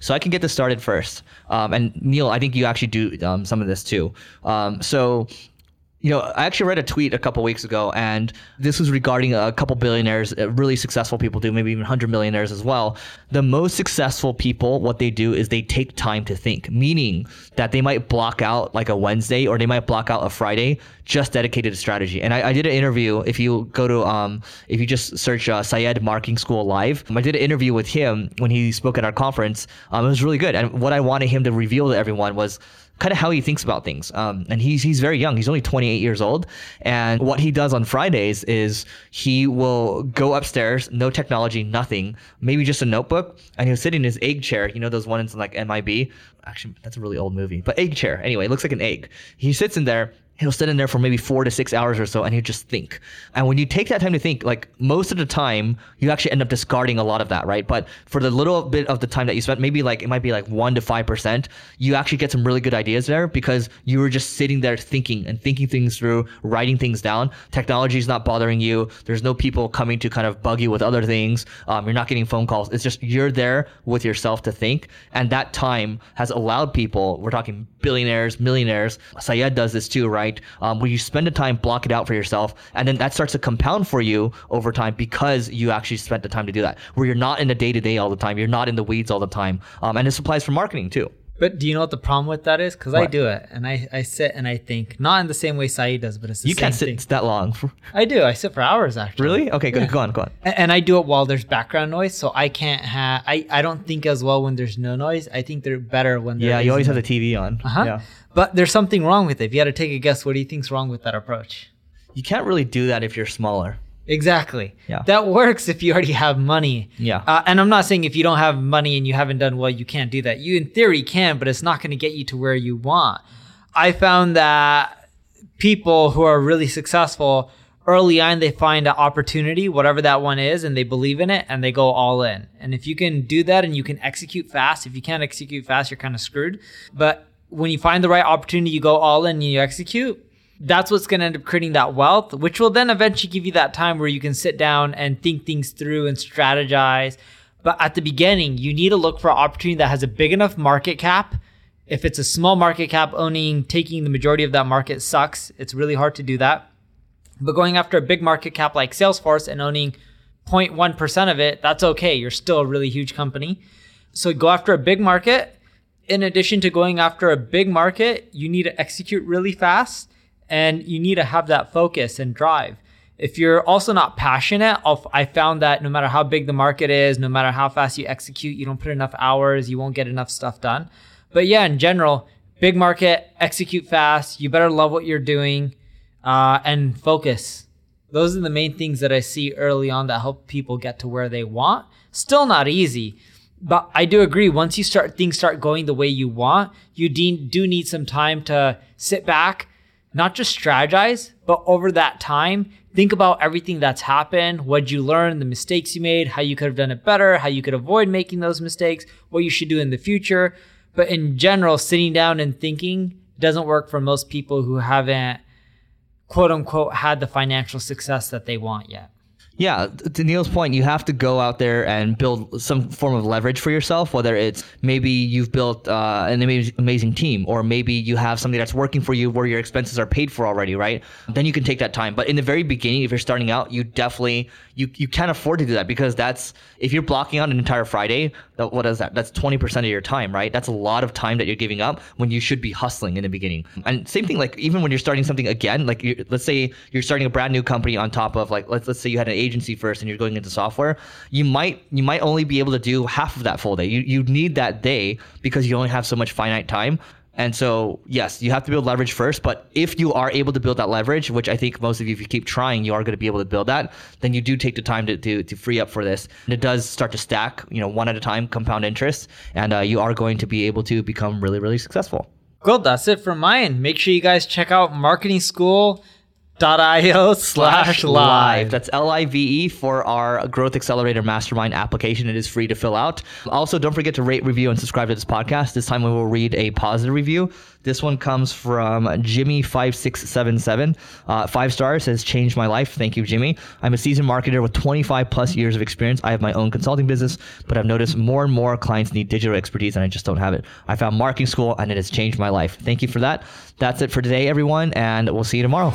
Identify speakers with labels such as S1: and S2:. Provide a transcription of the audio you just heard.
S1: So I can get this started first. Um, and Neil, I think you actually do um, some of this too. Um, so you know, I actually read a tweet a couple weeks ago, and this was regarding a couple billionaires, uh, really successful people do, maybe even 100 millionaires as well. The most successful people, what they do is they take time to think, meaning that they might block out like a Wednesday or they might block out a Friday just dedicated to strategy. And I, I did an interview. If you go to, um, if you just search uh, Syed Marketing School Live, I did an interview with him when he spoke at our conference. Um, it was really good. And what I wanted him to reveal to everyone was kind of how he thinks about things. Um, and he's he's very young. He's only 28 years old. And what he does on Fridays is he will go upstairs, no technology, nothing, maybe just a notebook, and he'll sit in his egg chair. You know those ones in like MIB. Actually, that's a really old movie, but egg chair. Anyway, it looks like an egg. He sits in there he'll sit in there for maybe four to six hours or so and he'll just think. And when you take that time to think, like most of the time, you actually end up discarding a lot of that, right? But for the little bit of the time that you spent, maybe like it might be like one to five percent, you actually get some really good ideas there because you were just sitting there thinking and thinking things through, writing things down. Technology is not bothering you. There's no people coming to kind of bug you with other things. Um, you're not getting phone calls. It's just you're there with yourself to think. And that time has allowed people, we're talking billionaires, millionaires. Syed does this too, right? Right? Um, where you spend the time, block it out for yourself, and then that starts to compound for you over time because you actually spent the time to do that. Where you're not in the day to day all the time, you're not in the weeds all the time, um, and this applies for marketing too.
S2: But do you know what the problem with that is? Because I do it, and I, I sit and I think, not in the same way Saeed does, but it's the
S1: you
S2: same
S1: can't sit
S2: thing.
S1: that long.
S2: I do. I sit for hours actually.
S1: Really? Okay, go, yeah. go on, go on.
S2: And, and, I do it while there's background noise, so I can't have. I, I don't think as well when there's no noise. I think they're better when.
S1: Yeah, you always have the TV on.
S2: Uh huh.
S1: Yeah.
S2: But there's something wrong with it. If you had to take a guess, what do you think's wrong with that approach?
S1: You can't really do that if you're smaller.
S2: Exactly.
S1: Yeah.
S2: That works if you already have money.
S1: Yeah.
S2: Uh, and I'm not saying if you don't have money and you haven't done well, you can't do that. You, in theory, can, but it's not going to get you to where you want. I found that people who are really successful early on, they find an opportunity, whatever that one is, and they believe in it and they go all in. And if you can do that and you can execute fast, if you can't execute fast, you're kind of screwed. But when you find the right opportunity, you go all in and you execute that's what's going to end up creating that wealth, which will then eventually give you that time where you can sit down and think things through and strategize. But at the beginning, you need to look for an opportunity that has a big enough market cap. If it's a small market cap, owning, taking the majority of that market sucks. It's really hard to do that. But going after a big market cap like Salesforce and owning 0.1% of it, that's okay. You're still a really huge company. So go after a big market. In addition to going after a big market, you need to execute really fast and you need to have that focus and drive. If you're also not passionate, I found that no matter how big the market is, no matter how fast you execute, you don't put enough hours, you won't get enough stuff done. But yeah, in general, big market, execute fast. You better love what you're doing uh, and focus. Those are the main things that I see early on that help people get to where they want. Still not easy, but I do agree. Once you start things start going the way you want, you de- do need some time to sit back, not just strategize, but over that time, think about everything that's happened, what you learned, the mistakes you made, how you could have done it better, how you could avoid making those mistakes, what you should do in the future. But in general, sitting down and thinking doesn't work for most people who haven't, quote unquote, had the financial success that they want yet.
S1: Yeah, to Neil's point, you have to go out there and build some form of leverage for yourself, whether it's maybe you've built uh, an amazing, team, or maybe you have something that's working for you where your expenses are paid for already, right? Then you can take that time. But in the very beginning, if you're starting out, you definitely you you can't afford to do that because that's if you're blocking out an entire Friday, what is that? That's 20% of your time, right? That's a lot of time that you're giving up when you should be hustling in the beginning. And same thing, like even when you're starting something again, like let's say you're starting a brand new company on top of like let's let's say you had an agency first and you're going into software, you might you might only be able to do half of that full day. You you need that day because you only have so much finite time. And so, yes, you have to build leverage first. But if you are able to build that leverage, which I think most of you, if you keep trying, you are going to be able to build that, then you do take the time to, to, to free up for this. And it does start to stack, you know, one at a time, compound interest. And uh, you are going to be able to become really, really successful.
S2: Cool. That's it from end. Make sure you guys check out Marketing School io slash live.
S1: That's L I V E for our Growth Accelerator Mastermind application. It is free to fill out. Also, don't forget to rate, review, and subscribe to this podcast. This time we will read a positive review. This one comes from Jimmy5677. Uh, five stars says, changed my life. Thank you, Jimmy. I'm a seasoned marketer with 25 plus years of experience. I have my own consulting business, but I've noticed more and more clients need digital expertise and I just don't have it. I found marketing school and it has changed my life. Thank you for that. That's it for today, everyone, and we'll see you tomorrow.